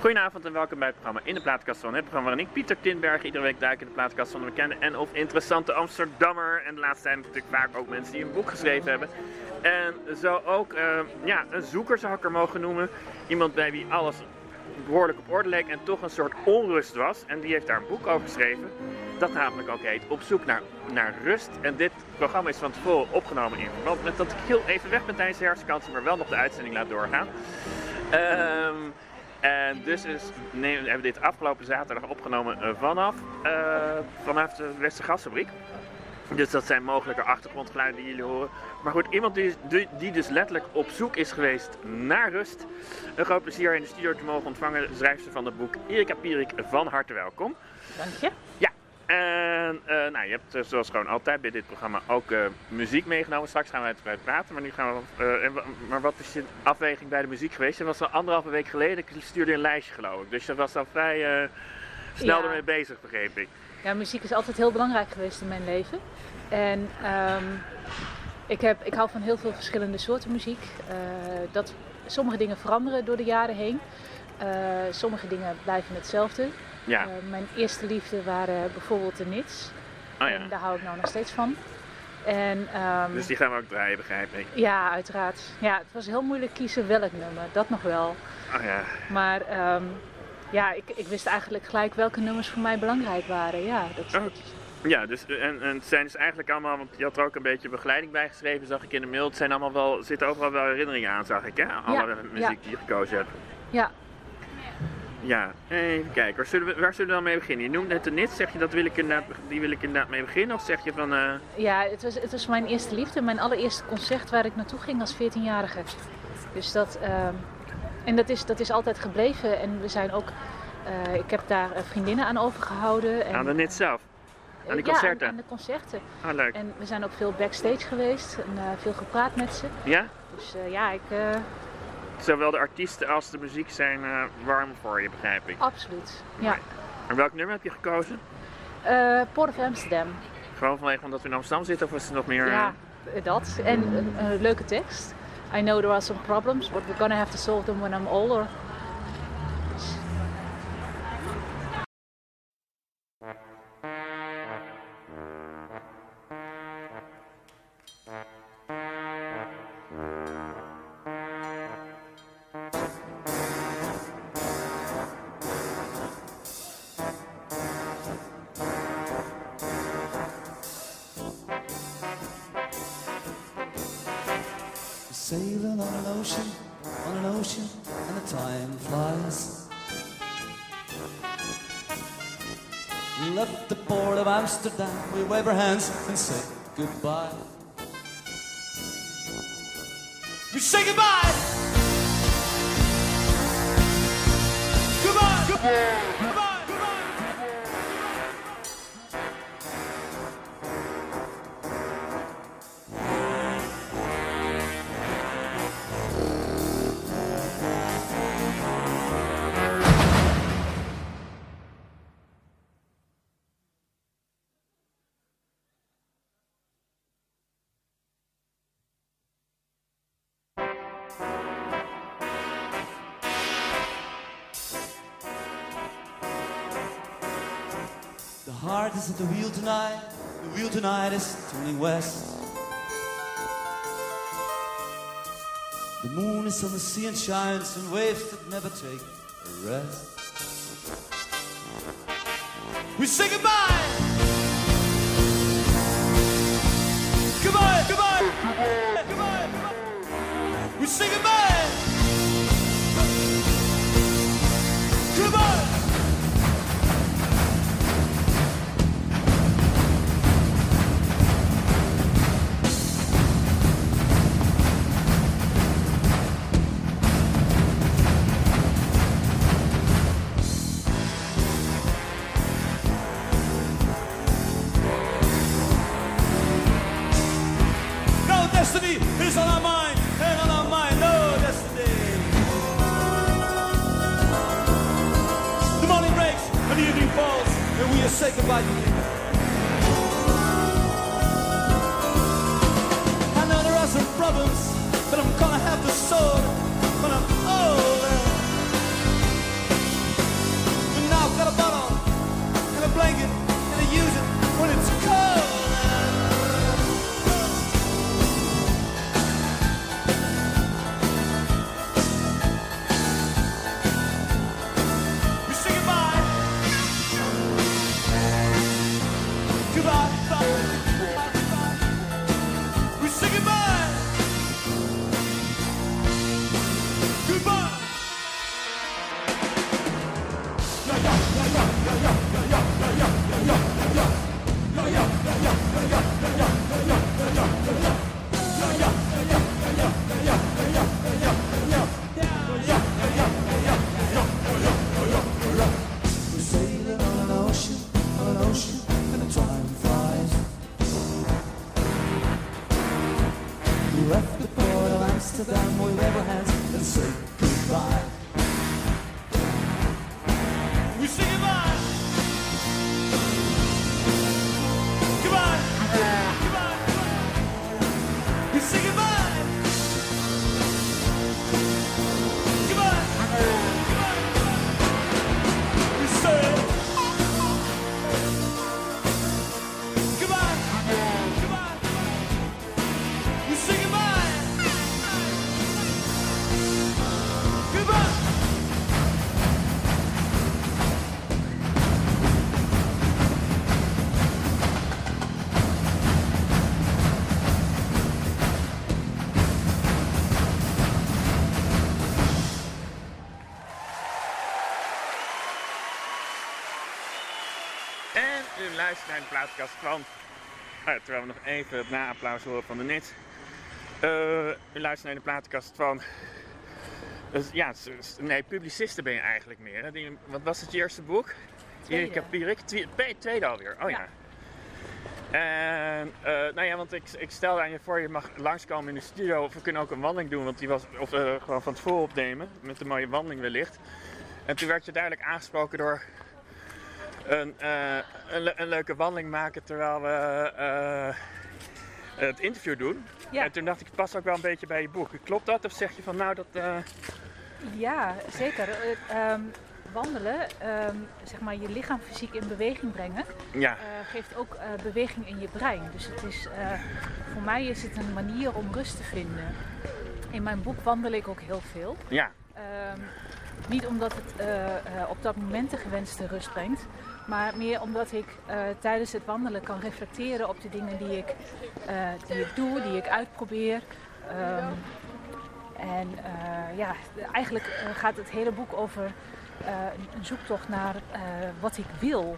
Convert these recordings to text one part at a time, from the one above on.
Goedenavond en welkom bij het programma In de Plaatkast van. Het programma waarin ik, Pieter Tinberg, iedere week duik in de plaatkast van een bekende en of interessante Amsterdammer. En de laatste zijn natuurlijk vaak ook mensen die een boek geschreven hebben. En zo ook uh, ja, een zoeker zou ik er mogen noemen. Iemand bij wie alles behoorlijk op orde leek en toch een soort onrust was. En die heeft daar een boek over geschreven. Dat namelijk ook heet Op zoek naar, naar rust. En dit programma is van tevoren opgenomen in verband met dat ik heel even weg ben tijdens de herfstvakantie, maar wel nog de uitzending laat doorgaan. Ehm en dus is, nee, we hebben dit afgelopen zaterdag opgenomen uh, vanaf, uh, vanaf de Westergasfabriek. Dus dat zijn mogelijke achtergrondgeluiden die jullie horen. Maar goed, iemand die, die, dus letterlijk op zoek is geweest naar rust. Een groot plezier in de studio te mogen ontvangen. Schrijfster van het boek Erika Pierik, van harte welkom. Dank je. En uh, nou, je hebt zoals gewoon altijd bij dit programma ook uh, muziek meegenomen. Straks gaan we uitgebreid praten, maar nu gaan we... Uh, maar wat is je afweging bij de muziek geweest? Dat was al anderhalve week geleden. Ik stuurde een lijstje geloof ik. Dus je was al vrij snel ja. ermee bezig, begreep ik. Ja, muziek is altijd heel belangrijk geweest in mijn leven. En um, ik, heb, ik hou van heel veel verschillende soorten muziek. dat, sommige dingen veranderen door de jaren heen. sommige dingen blijven hetzelfde. Ja. Uh, mijn eerste liefde waren bijvoorbeeld de Nits. Oh ja. En daar hou ik nou nog steeds van. En, um, dus die gaan we ook draaien, begrijp ik? Ja, uiteraard. Ja, het was heel moeilijk kiezen welk nummer, dat nog wel. Oh ja. Maar um, ja, ik, ik wist eigenlijk gelijk welke nummers voor mij belangrijk waren. Ja, dat, oh. Ja, dus, en, en het zijn dus eigenlijk allemaal, want je had er ook een beetje begeleiding bij geschreven, zag ik in de mail. Het zijn allemaal wel, zitten overal wel herinneringen aan, zag ik, hè? Alle ja, muziek ja. die je gekozen hebt. Ja, ja, even kijken. Waar zullen, we, waar zullen we dan mee beginnen? Je noemt net de nit. Zeg je dat wil ik inderdaad, die wil ik inderdaad mee beginnen? Of zeg je van... Uh... Ja, het was, het was mijn eerste liefde. Mijn allereerste concert waar ik naartoe ging als 14-jarige. Dus dat... Uh, en dat is, dat is altijd gebleven. En we zijn ook... Uh, ik heb daar vriendinnen aan overgehouden. En, aan de nit zelf? Aan die concerten? Ja, aan, aan, de concerten. Ah, leuk. En we zijn ook veel backstage geweest. En veel gepraat met ze. Ja? Dus ja, ik zowel de artiesten als de muziek zijn uh, warm voor je, begrijp ik. Absoluut, ja. En welk nummer heb je gekozen? Uh, Port of Amsterdam. Gewoon vanwege omdat we in Amsterdam zitten of is er nog meer? Ja, dat. En een, een leuke tekst. I know there are some problems, but we're gonna have to solve them when I'm older. We wave our hands and say goodbye. We say goodbye! Goodbye! Goodbye! Heart is at the wheel tonight. The wheel tonight is turning west. The moon is on the sea and shines in waves that never take a rest. We say goodbye. Goodbye, goodbye, goodbye, goodbye. We say goodbye. Goodbye. U luistert naar de plaatkast van. Ja, terwijl we nog even het na-applaus horen van de NIT. Eh, u luistert naar de plaatkast van. Dus, ja, nee, publicisten ben je eigenlijk meer. Hè? Die, wat was het je eerste boek? Tweede. Erika Pierik, Twe- pe- tweede alweer. Oh ja. Ja. En, nou ja, want ik, ik stelde aan je voor, je mag langskomen in de studio. Of we kunnen ook een wandeling doen, want die was, of gewoon van tevoren opnemen. Met een mooie wandeling wellicht. En toen werd je duidelijk aangesproken door een, eh, een, le- een leuke wandeling maken terwijl we eh, het interview doen. Ja. En toen dacht ik, het past ook wel een beetje bij je boek. Klopt dat? Of zeg je van, nou dat... eh, Ja, zeker. Eh, ehm, wandelen, ehm, zeg maar je lichaam fysiek in beweging brengen, ja, geeft ook beweging in je brein. Dus het is, voor mij is het een manier om rust te vinden. In mijn boek wandel ik ook heel veel. ja, Ehm, niet omdat het op dat moment de gewenste rust brengt, maar meer omdat ik eh, tijdens het wandelen kan reflecteren op de dingen die ik, eh, die ik doe, die ik uitprobeer. Ehm, en eh, ja, eigenlijk gaat het hele boek over een- zoektocht naar wat ik wil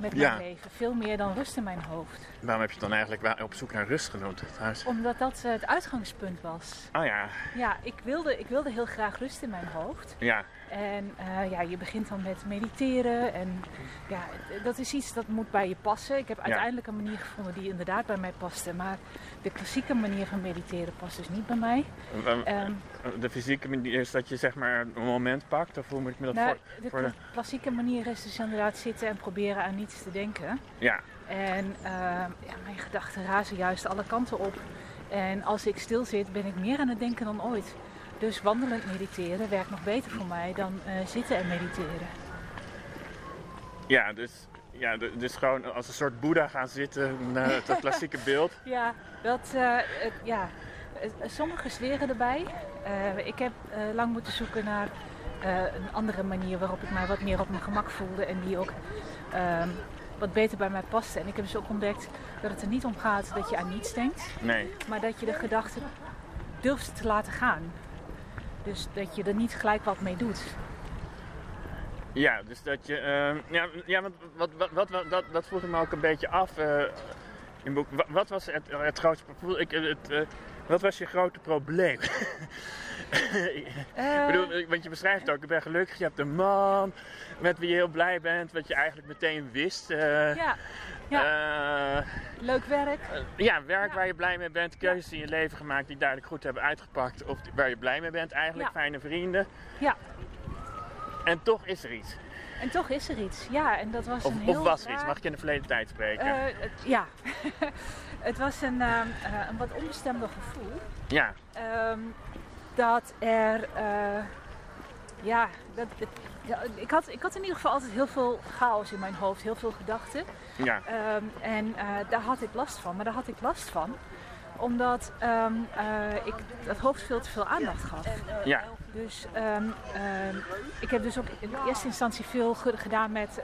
met mijn Ja. leven. Veel meer dan rust in mijn hoofd. waarom heb je dan eigenlijk op zoek naar rust genoemd? trouwens? Omdat dat het uitgangspunt was. Oh ja, Ja, ik wilde, ik wilde heel graag rust in mijn hoofd. ja, En eh, ja, je begint dan met mediteren. En ja, dat is iets dat moet bij je passen. Ik heb uiteindelijk een manier gevonden die inderdaad bij mij paste. Maar de klassieke manier van mediteren past dus niet bij mij. Wa- Ehm, De fysieke manier is dat je zeg maar een moment pakt, of hoe moet ik me dat nou, voor... de voor de- kla- klassieke manier is dus inderdaad zitten en proberen aan niets te denken. Ja, En ehm, ja, mijn gedachten razen juist alle kanten op. En als ik stil zit, ben ik meer aan het denken dan ooit. Dus wandelend mediteren werkt nog beter voor mij dan eh, zitten en mediteren. ja, dus, ja, dus gewoon als een soort boeddha gaan zitten, eh, het klassieke beeld. Ja, dat, het, ja. Sommigen zweren erbij. Ik heb lang moeten zoeken naar een andere manier waarop ik mij wat meer op mijn gemak voelde en die ook ehm, wat beter bij mij paste. En ik heb dus ook ontdekt dat het er niet om gaat dat je aan niets denkt, Nee, maar dat je de gedachten durft te laten gaan. Dus dat je er niet gelijk wat mee doet. ja, dus dat je... ehm, ja, ja, want wat, wat, wat, wat- dat, dat vroeg ik me ook een beetje af eh, in boek. Wat, wat was het, het grootste... Ik, eh, het, eh, wat was je grote probleem? ik bedoel, want je beschrijft ook, ik ben gelukkig, je hebt een man met wie je heel blij bent, wat je eigenlijk meteen wist. eh, ja, eh, leuk werk. Eh, ja, werk Ja. waar je blij mee bent, keuzes in je leven gemaakt die duidelijk goed hebben uitgepakt. Of waar je blij mee bent eigenlijk, fijne vrienden. Ja, En toch is er iets. en toch is er iets. Ja, en dat was Of, een heel of was er iets, mag ik in de verleden tijd spreken? Eh, het- ja, het was een, ehm, eh, een wat onbestemder gevoel. ja, Ehm, dat er, ja, dat, het- ja, ik, had, ik had in ieder geval altijd heel veel chaos in mijn hoofd, heel veel gedachten. ja, Ehm, en eh, daar had ik last van. Maar daar had ik last van omdat ehm, eh, ik dat hoofd veel te veel aandacht gaf. ja, Dus ehm, ik heb dus ook in eerste instantie veel ge- gedaan met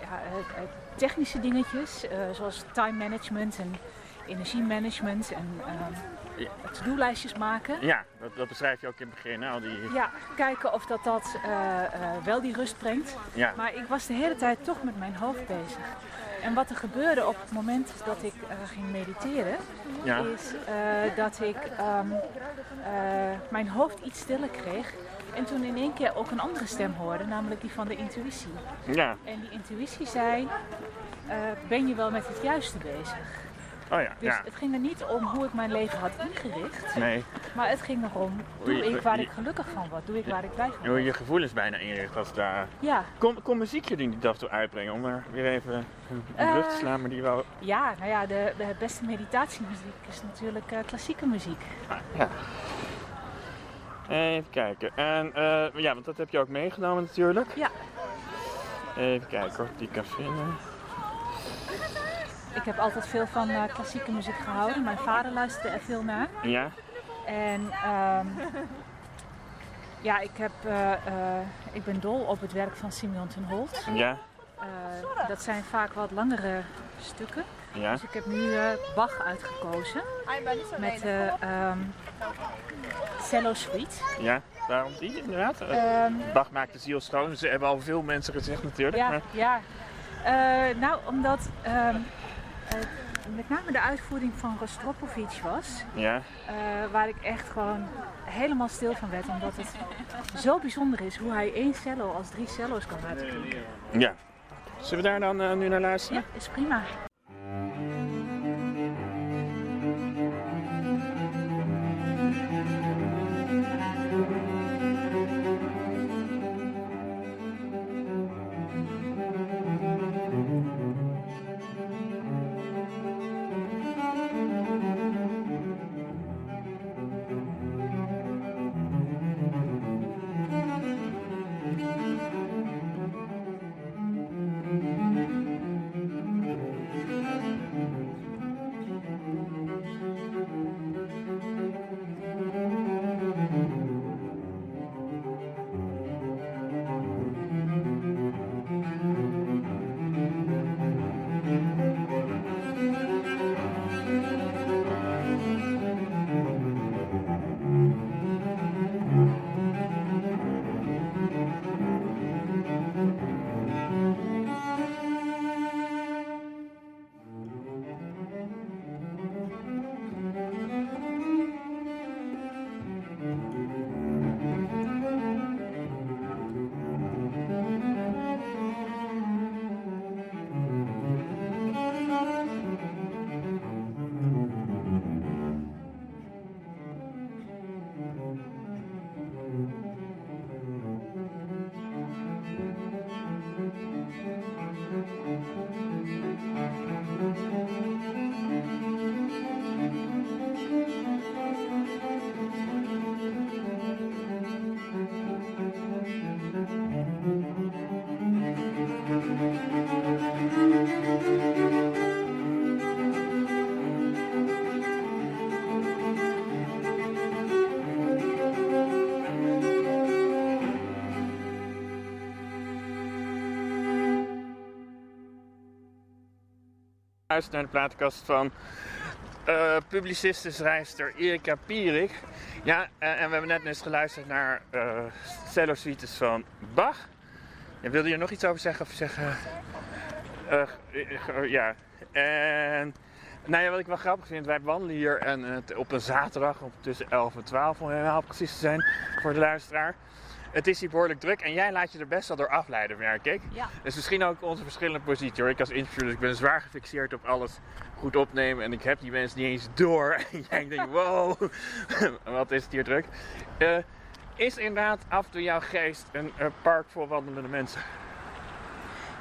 ja, eh, technische dingetjes, zoals time management en energiemanagement en Ja. to-do-lijstjes maken. ja dat, dat beschrijf je ook in het begin. Al die, Ja, kijken of dat, dat eh, eh, wel die rust brengt. ja, Maar ik was de hele tijd toch met mijn hoofd bezig. En wat er gebeurde op het moment dat ik eh, ging mediteren, ja, is dat ik ehm, eh, mijn hoofd iets stiller kreeg. En toen in één keer ook een andere stem hoorde, namelijk die van de intuïtie. ja. En die intuïtie zei, ben je wel met het juiste bezig? Oh ja, Dus ja. het ging er niet om hoe ik mijn leven had ingericht, Nee, maar het ging erom, doe je- ik waar je- ik gelukkig van word, doe ik waar ik blij van word. je gevoelens bijna inricht als daar. Ja, Kom, kom muziekje die af en toe uitbrengen om er weer even een een lucht te Eh. slaan, maar die wel. ja, nou ja, de, de beste meditatiemuziek is natuurlijk eh, klassieke muziek. Ah, ja. Even kijken. En eh, ja, want dat heb je ook meegenomen natuurlijk. Ja. Even kijken ik die kan vinden. Ik heb altijd veel van eh, klassieke muziek gehouden. Mijn vader luisterde er veel naar. Ja, En ehm, ja, ik, heb, eh, eh, ik ben dol op het werk van Simeon ten Holt. ja, Eh, dat zijn vaak wat langere stukken. ja. Dus ik heb nu eh, Bach uitgekozen met de ehm cello suite. Ja, waarom die inderdaad? Ehm, Bach maakt de ziel schoon. Ze hebben al veel mensen gezegd natuurlijk. ja, maar- ja. Eh, nou, omdat ehm, eh, met name de uitvoering van Rostropovic was, Ja. eh, waar ik echt gewoon helemaal stil van werd. Omdat het zo bijzonder is hoe hij één cello als drie cello's kan laten klinken. Ja. Zullen we daar dan eh, nu naar luisteren? Ja, is prima. Naar de plaatkast van eh publiciste schrijfster Erika Pierik. Ja, eh, en we hebben net eens geluisterd naar eh cello suites van Bach. Ja, wilde je nog iets over zeggen? Of zeggen? Eh, eh, ja. En nou ja, wat ik wel grappig vind, wij wandelen hier en, eh, op een zaterdag om tussen 11 en 12 om helemaal precies te zijn voor de luisteraar. Het is hier behoorlijk druk en jij laat je er best wel door afleiden, merk ik. Ja. Dus misschien ook onze verschillende posities hoor. Ik als interviewer, ik ben zwaar gefixeerd op alles goed opnemen. En ik heb die mensen niet eens door. En jij denkt, wow, wat is het hier druk. Eh, is inderdaad af en toe jouw geest een park vol wandelende mensen?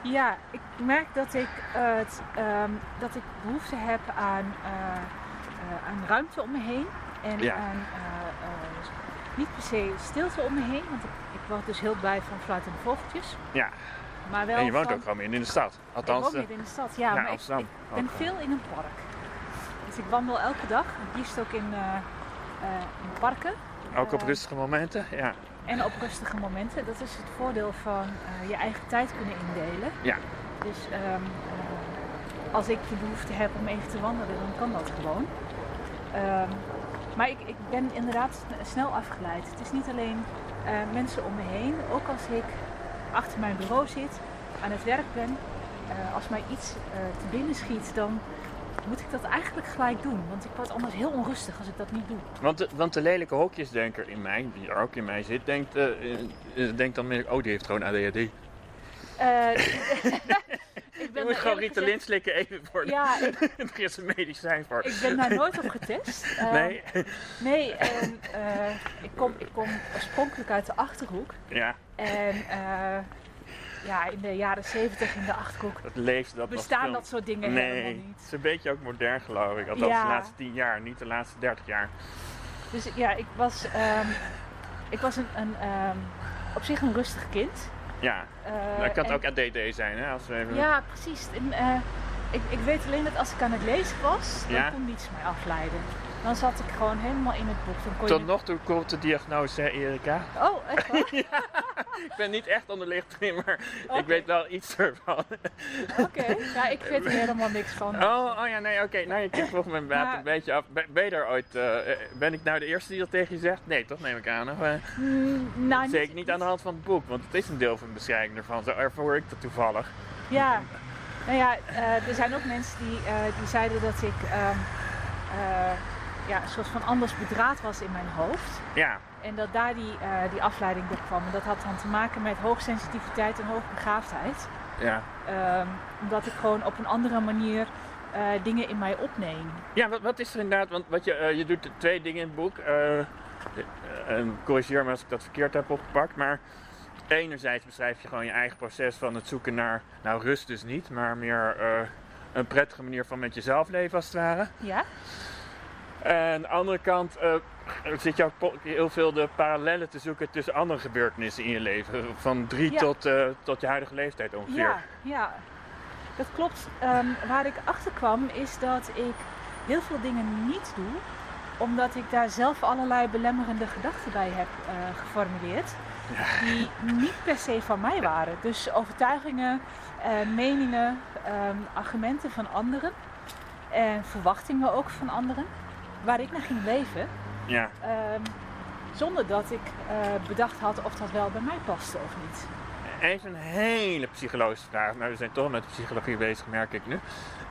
Ja, ik merk dat ik, eh, het, ehm, dat ik behoefte heb aan, eh, aan ruimte om me heen. En Ja. aan niet per se stilte om me heen. Want ik, ik word dus heel blij van fluitende vogeltjes. Ja, Maar wel en je woont van, ook gewoon in de stad. Ik Althans, woon eh, midden in de stad, ja. ja, maar Amsterdam. Ik, ik ben eh. veel in een park. Dus ik wandel elke dag. Het liefst ook in, eh, eh, in parken. ook op rustige momenten. Ja, En op rustige momenten. Dat is het voordeel van je eigen tijd kunnen indelen. ja. Dus ehm, eh, als ik de behoefte heb om even te wandelen, dan kan dat gewoon. Ehm, maar ik, ik ben inderdaad sn- snel afgeleid. Het is niet alleen eh, mensen om me heen. Ook als ik achter mijn bureau zit, aan het werk ben. eh, als mij iets eh, te binnen schiet, dan moet ik dat eigenlijk gelijk doen. Want ik word anders heel onrustig als ik dat niet doe. Want de, want de lelijke hokjesdenker in mij, die er ook in mij zit, denkt, denkt dan meer, oh die heeft gewoon ADHD. Eh, ik Je ben moet gewoon Ritalin gezegd- slikken even voor de, Ja, ik, er is een medicijn voor. ik ben daar nooit op getest. Eh, Nee? Nee, en, eh, ik, kom, ik kom oorspronkelijk uit de Achterhoek. Ja, En eh, ja, in de jaren zeventig in de Achterhoek dat leeft dat bestaan dat soort dingen Nee, helemaal het niet. is een beetje ook modern geloof ik. Althans Ja. de laatste 10 jaar, niet de laatste 30 jaar. Dus ja, ik was, ehm, ik was een, een, ehm, op zich een rustig kind. Ja, Eh, dat kan en- ook ADD zijn hè. Als we even... Ja, precies. En, eh, ik, ik weet alleen dat als ik aan het lezen was, dan Ja? kon niets mij afleiden. Dan zat ik gewoon helemaal in het boek. Dan kon Tot je... nog toe komt de diagnose, hè, Erika. Oh, echt waar? Ik ben niet echt onderlichting, maar ik weet wel iets ervan. Oké, ja, ik weet er helemaal niks van. Oh, oh ja, nee, oké. Nou, je vroeg me inderdaad Maar- een beetje af. Ben, je daar ooit... eh, eh, ben ik nou de eerste die dat tegen je zegt? Nee, toch neem ik aan. Of, eh, Mm, nou, zeker niet aan de hand van het boek, want het is een deel van de beschrijving ervan. Zo ervoor ik dat toevallig. Ja, nou ja, er zijn ook mensen die, die zeiden dat ik ehm, eh, ja, een soort van anders bedraad was in mijn hoofd. Ja, En dat daar die, eh, die afleiding door kwam. En dat had dan te maken met hoogsensitiviteit en hoogbegaafdheid. ja. Ehm, omdat ik gewoon op een andere manier eh, dingen in mij opneem. Ja, wat, wat is er inderdaad? Want wat je, eh, je doet twee dingen in het boek. corrigeer me als ik dat verkeerd heb opgepakt. Maar enerzijds beschrijf je gewoon je eigen proces van het zoeken naar, nou rust dus niet, maar meer een prettige manier van met jezelf leven als het ware. Ja? En aan de andere kant eh, zit je ook heel veel de parallellen te zoeken tussen andere gebeurtenissen in je leven. Van drie Ja. tot, eh, tot je huidige leeftijd ongeveer. Ja, ja. Dat klopt. Ehm, waar ik achter kwam is dat ik heel veel dingen niet doe, omdat ik daar zelf allerlei belemmerende gedachten bij heb eh, geformuleerd, die niet per se van mij waren. Dus overtuigingen, eh, meningen, ehm, argumenten van anderen en verwachtingen ook van anderen, waar ik naar ging leven, Ja. ehm, zonder dat ik eh, bedacht had of dat wel bij mij paste of niet. Even een hele psychologische vraag. Nou, we zijn toch met de psychologie bezig, merk ik nu.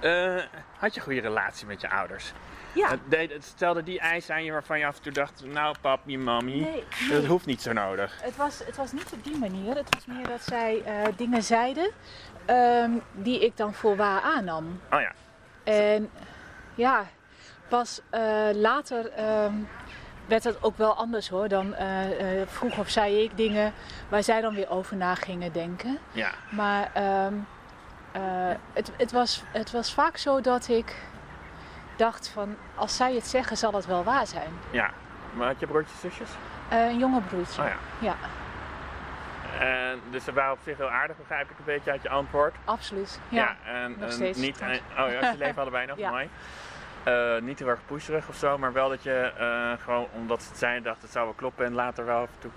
Eh, had je een goede relatie met je ouders? Ja, het stelde die eisen aan je waarvan je af en toe dacht, nou papi, mami, nee, dat nee. hoeft niet zo nodig. Het was, het was niet op die manier. Het was meer dat zij dingen zeiden ehm, die ik dan voor waar aannam. Oh ja, En ja, pas eh, later ehm, werd het ook wel anders hoor. Dan eh, eh, vroeger zei ik dingen waar zij dan weer over na gingen denken. ja. Maar ehm, eh, het, het, was, het was vaak zo dat ik dacht van als zij het zeggen zal het wel waar zijn. ja. Maar had je broertjes, zusjes? Een jonge broertje. Oh ja. ja, En, dus ze waren op zich heel aardig, begrijp ik een beetje uit je antwoord. absoluut. Ja. en, nog en steeds. niet, oh ja, ze leven allebei nog, Ja. mooi. Eh, niet heel erg pusherig of zo, maar wel dat je eh, gewoon omdat ze het zijn dacht het zou wel kloppen en later wel af en toe.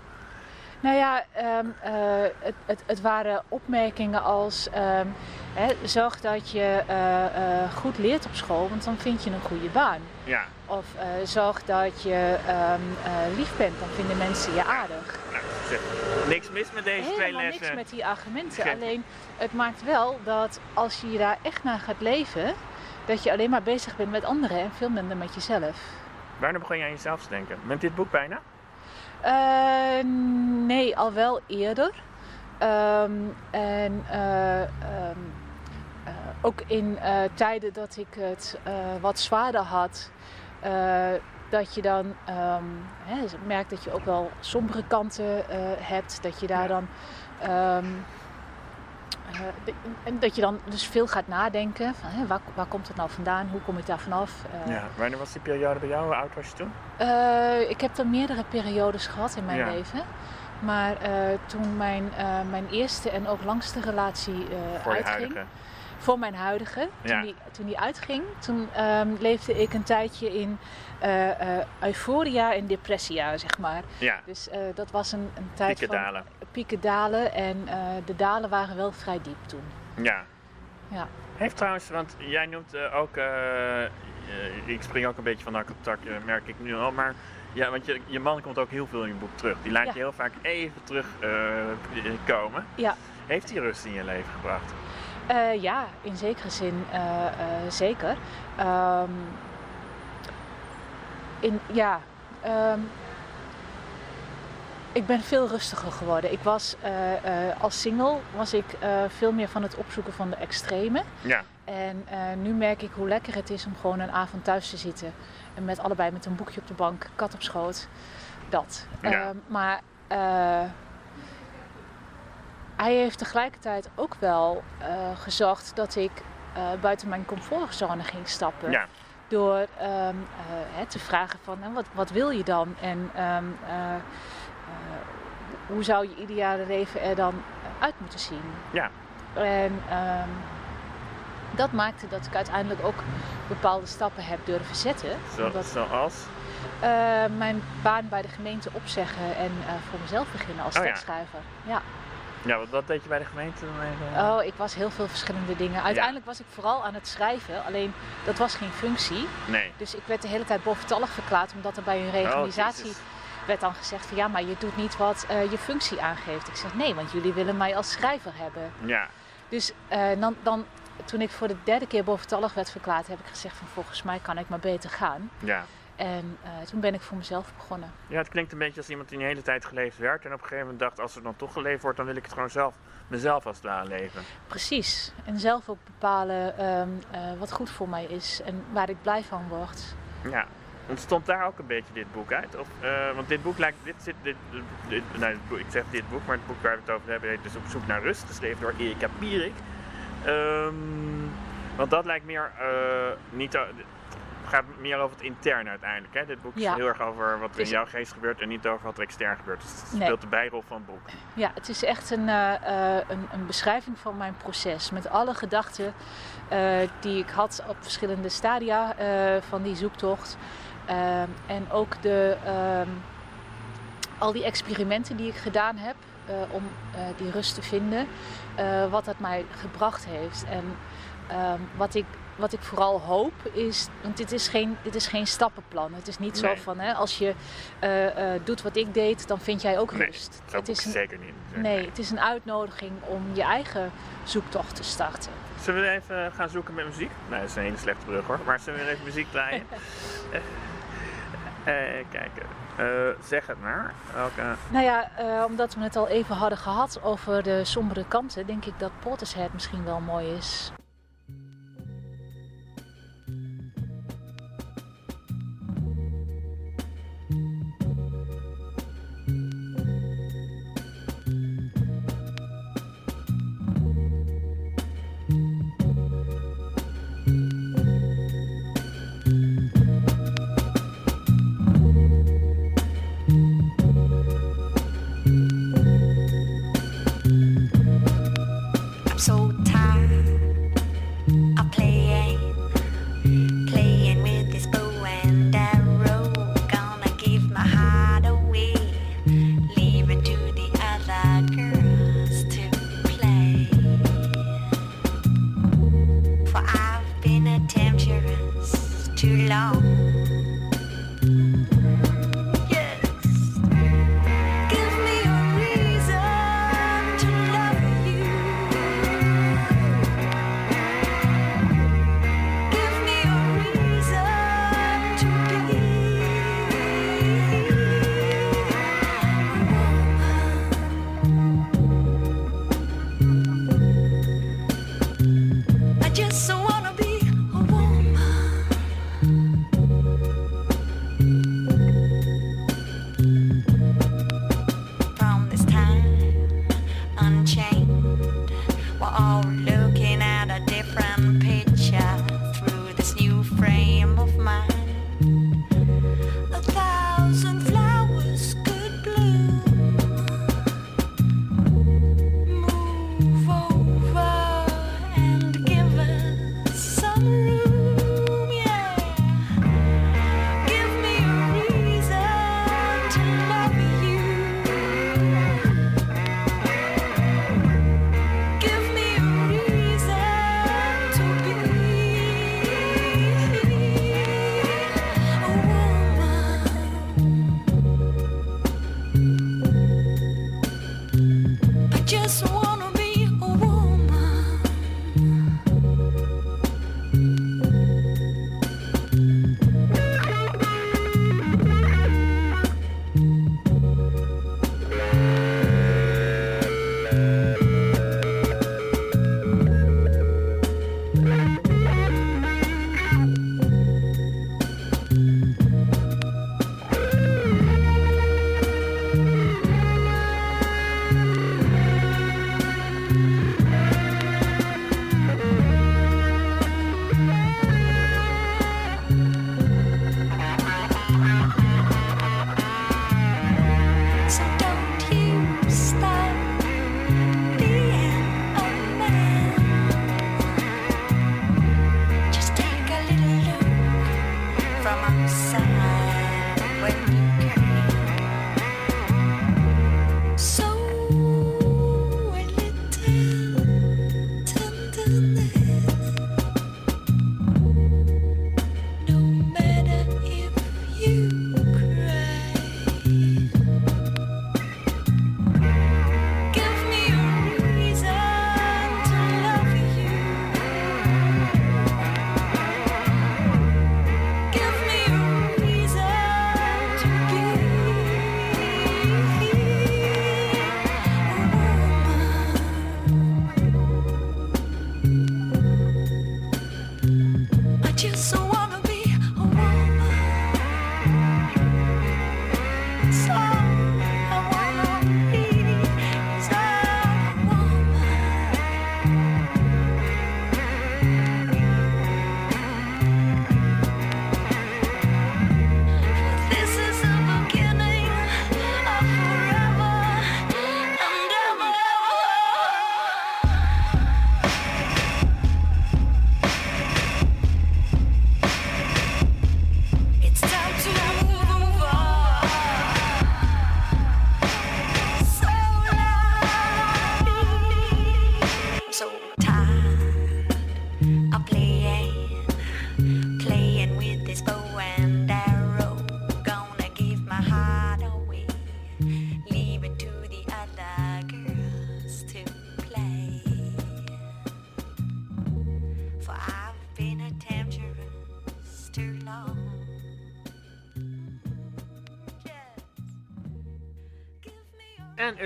Nou ja, ehm, eh, het, het, het waren opmerkingen als ehm, hè, zorg dat je goed leert op school, want dan vind je een goede baan. Ja, Of zorg dat je ehm, eh, lief bent, dan vinden mensen je aardig. nou, niks mis met deze twee Helemaal lessen. niks met die argumenten. Geen- Alleen het maakt wel dat als je daar echt naar gaat leven, dat je alleen maar bezig bent met anderen en veel minder met jezelf. Wanneer begon je aan jezelf te denken? Met dit boek bijna? Eh, nee, al wel eerder. Ehm, en eh, ehm, eh, ook in eh, tijden dat ik het wat zwaarder had, dat je dan ehm, hè, merkt dat je ook wel sombere kanten hebt. Dat je daar dan. Eh, en dat je dan dus veel gaat nadenken van hè, waar, waar komt het nou vandaan, hoe kom ik daar vanaf? Eh, Ja. Wanneer was die periode bij jou? Hoe oud was je toen? eh, ik heb er meerdere periodes gehad in mijn Ja. leven. Maar toen mijn, mijn eerste en ook langste relatie uitging, huidige. Voor mijn huidige, toen, Ja. die, toen die uitging, toen ehm, leefde ik een tijdje in eh, eh, euforia en depressia, zeg maar. Ja, Dus eh, dat was een, een tijd pieken van dalen. pieken dalen en de dalen waren wel vrij diep toen. Ja. Ja. Heeft trouwens, want jij noemt ook, ik spring ook een beetje van haar contact, eh, merk ik nu al, maar ja, want je, je man komt ook heel veel in je boek terug. Die laat Ja. je heel vaak even terugkomen. komen. Ja. Heeft hij rust in je leven gebracht? Eh, ja, in zekere zin eh, eh, zeker. Ehm, in, ja, ehm, ik ben veel rustiger geworden. Ik was als single was ik veel meer van het opzoeken van de extreme. Ja, En nu merk ik hoe lekker het is om gewoon een avond thuis te zitten. En met allebei met een boekje op de bank, kat op schoot. Dat. Ja. Ehm, maar hij heeft tegelijkertijd ook wel gezorgd dat ik eh, buiten mijn comfortzone ging stappen. ja, Door ehm, eh, hè, te vragen van nou, wat, wat wil je dan? En ehm, eh, eh, hoe zou je ideale leven er dan uit moeten zien? ja. En ehm, dat maakte dat ik uiteindelijk ook bepaalde stappen heb durven zetten. Zo, Omdat, zoals? mijn baan bij de gemeente opzeggen en voor mezelf beginnen als Oh tekstschrijver. Ja. Ja, wat, wat deed je bij de gemeente dan even? Oh, ik was heel veel verschillende dingen. Uiteindelijk was ik vooral aan het schrijven, alleen dat was geen functie. Nee. Dus ik werd de hele tijd boventallig verklaard, omdat er bij een reorganisatie Oh, Jezus. werd dan gezegd van ja, maar je doet niet wat eh, je functie aangeeft. Ik zeg nee, want jullie willen mij als schrijver hebben. Ja. Dus eh, dan, dan, toen ik voor de derde keer boventallig werd verklaard, heb ik gezegd van volgens mij kan ik maar beter gaan. Ja. En eh, toen ben ik voor mezelf begonnen. Ja, het klinkt een beetje als iemand die een hele tijd geleefd werd. En op een gegeven moment dacht, als er dan toch geleefd wordt, dan wil ik het gewoon zelf, mezelf als het ware leven. Precies. En zelf ook bepalen ehm, eh, wat goed voor mij is en waar ik blij van word. Ja. Ontstond daar ook een beetje dit boek uit? Of, eh, want dit boek lijkt, dit zit, dit, dit, nou, dit ik zeg dit boek, maar het boek waar we het over hebben heet dus Op zoek naar rust, geschreven door Erika Pierik. Ehm, want dat lijkt meer, niet, gaat meer over het interne uiteindelijk. Hè? Dit boek is Ja. heel erg over wat er in jouw geest gebeurt en niet over wat er extern gebeurt. Dus het Nee. speelt de bijrol van het boek. Ja, het is echt een, eh, eh, een, een beschrijving van mijn proces. Met alle gedachten eh, die ik had op verschillende stadia van die zoektocht. En ook de, ehm, al die experimenten die ik gedaan heb om die rust te vinden. wat dat mij gebracht heeft. En ehm, wat, ik, wat ik vooral hoop is, want dit is geen, dit is geen stappenplan. Het is niet Nee. zo van hè, als je eh, eh, doet wat ik deed, dan vind jij ook Nee, rust. Het boek is een, zeker niet. Nee, het is een uitnodiging om je eigen zoektocht te starten. Zullen we even gaan zoeken met muziek? Nee, dat is een hele slechte brug hoor. Maar zullen we even muziek draaien? Eh, eh, kijken. Zeg het maar. Welke... Nou ja, omdat we het al even hadden gehad over de sombere kanten, denk ik dat Portishead misschien wel mooi is.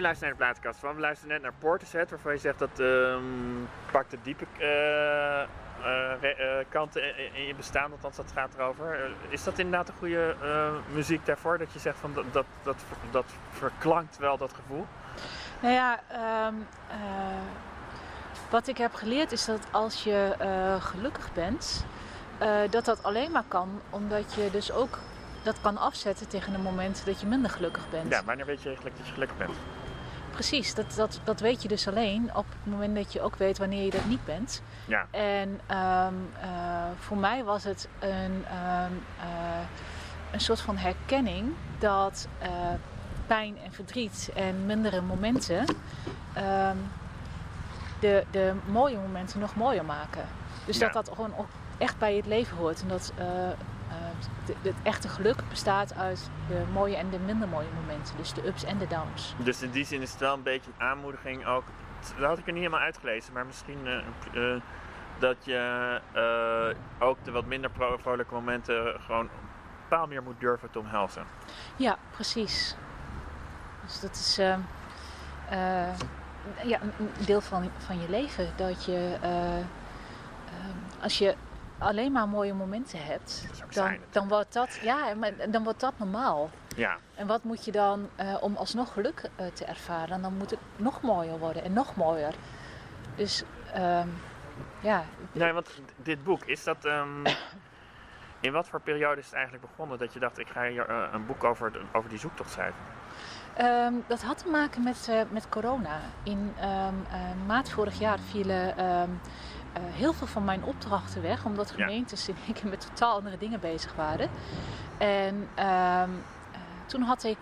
En u luistert naar de plaatkast van. We luisteren net naar Portishead, waarvan je zegt dat ehm pakt de diepe eh, kanten in, je bestaan, althans dat gaat erover. Is dat inderdaad een goede muziek daarvoor? Dat je zegt van dat, dat, dat, dat verklankt wel dat gevoel? Nou ja, ehm, eh, wat ik heb geleerd is dat als je gelukkig bent, dat dat alleen maar kan omdat je dus ook dat kan afzetten tegen de momenten dat je minder gelukkig bent. Ja, wanneer weet je eigenlijk dat je gelukkig bent? Precies, dat, dat, dat weet je dus alleen op het moment dat je ook weet wanneer je dat niet bent. Ja, En ehm, eh, voor mij was het een, ehm, eh, een soort van herkenning dat eh, pijn en verdriet en mindere momenten ehm, de, de mooie momenten nog mooier maken. Dus Ja. dat dat gewoon ook echt bij het leven hoort. En dat het echte geluk bestaat uit de mooie en de minder mooie momenten. Dus de ups en de downs. dus in die zin is het wel een beetje een aanmoediging ook. Dat had ik er niet helemaal uitgelezen, maar misschien eh, eh, dat je eh, ook de wat minder vrolijke momenten gewoon een paal meer moet durven te omhelzen. Ja, precies. Dus dat is ja, een deel van, van je leven. Dat je, als je alleen maar mooie momenten hebt, dan, dan, wordt dat, ja, maar dan wordt dat normaal. Ja, En wat moet je dan eh, om alsnog geluk eh, te ervaren? Dan moet het nog mooier worden en nog mooier. Dus ehm, ja, nee, want dit boek, is dat... ehm, in wat voor periode is het eigenlijk begonnen dat je dacht, ik ga hier eh, een boek over, over die zoektocht schrijven? Ehm, dat had te maken met, met corona. In maart vorig jaar vielen eh, heel veel van mijn opdrachten weg, omdat Ja. gemeentes in één keer met totaal andere dingen bezig waren. En ehm, eh, toen had ik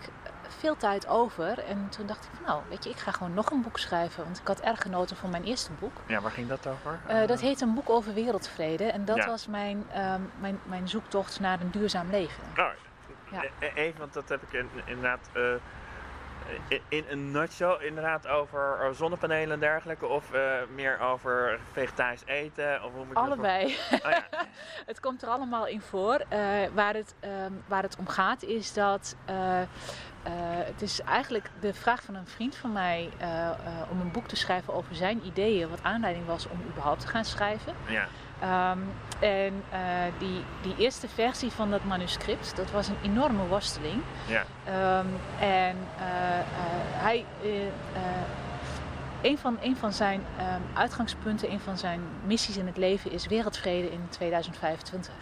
veel tijd over en toen dacht ik van nou, weet je, ik ga gewoon nog een boek schrijven, want ik had erg genoten van mijn eerste boek. Ja, waar ging dat over? Eh, dat heet een boek over wereldvrede en dat Ja. was mijn, ehm, mijn, mijn zoektocht naar een duurzaam leven. Oh, Ja. e- e- even, want dat heb ik in- inderdaad in- een nutshell inderdaad over zonnepanelen en dergelijke, of eh, meer over vegetarisch eten, of hoe moet dat Allebei. Oh, ja. Het komt er allemaal in voor. Eh, waar, het, ehm, waar het om gaat is dat. eh, het is eigenlijk de vraag van een vriend van mij om een boek te schrijven over zijn ideeën, wat aanleiding was om überhaupt te gaan schrijven. ja. Ehm, en eh, die, die eerste versie van dat manuscript, dat was een enorme worsteling. ja. Ehm, en eh, eh, hij, een, van, een van zijn ehm, uitgangspunten, een van zijn missies in het leven is wereldvrede in 2025.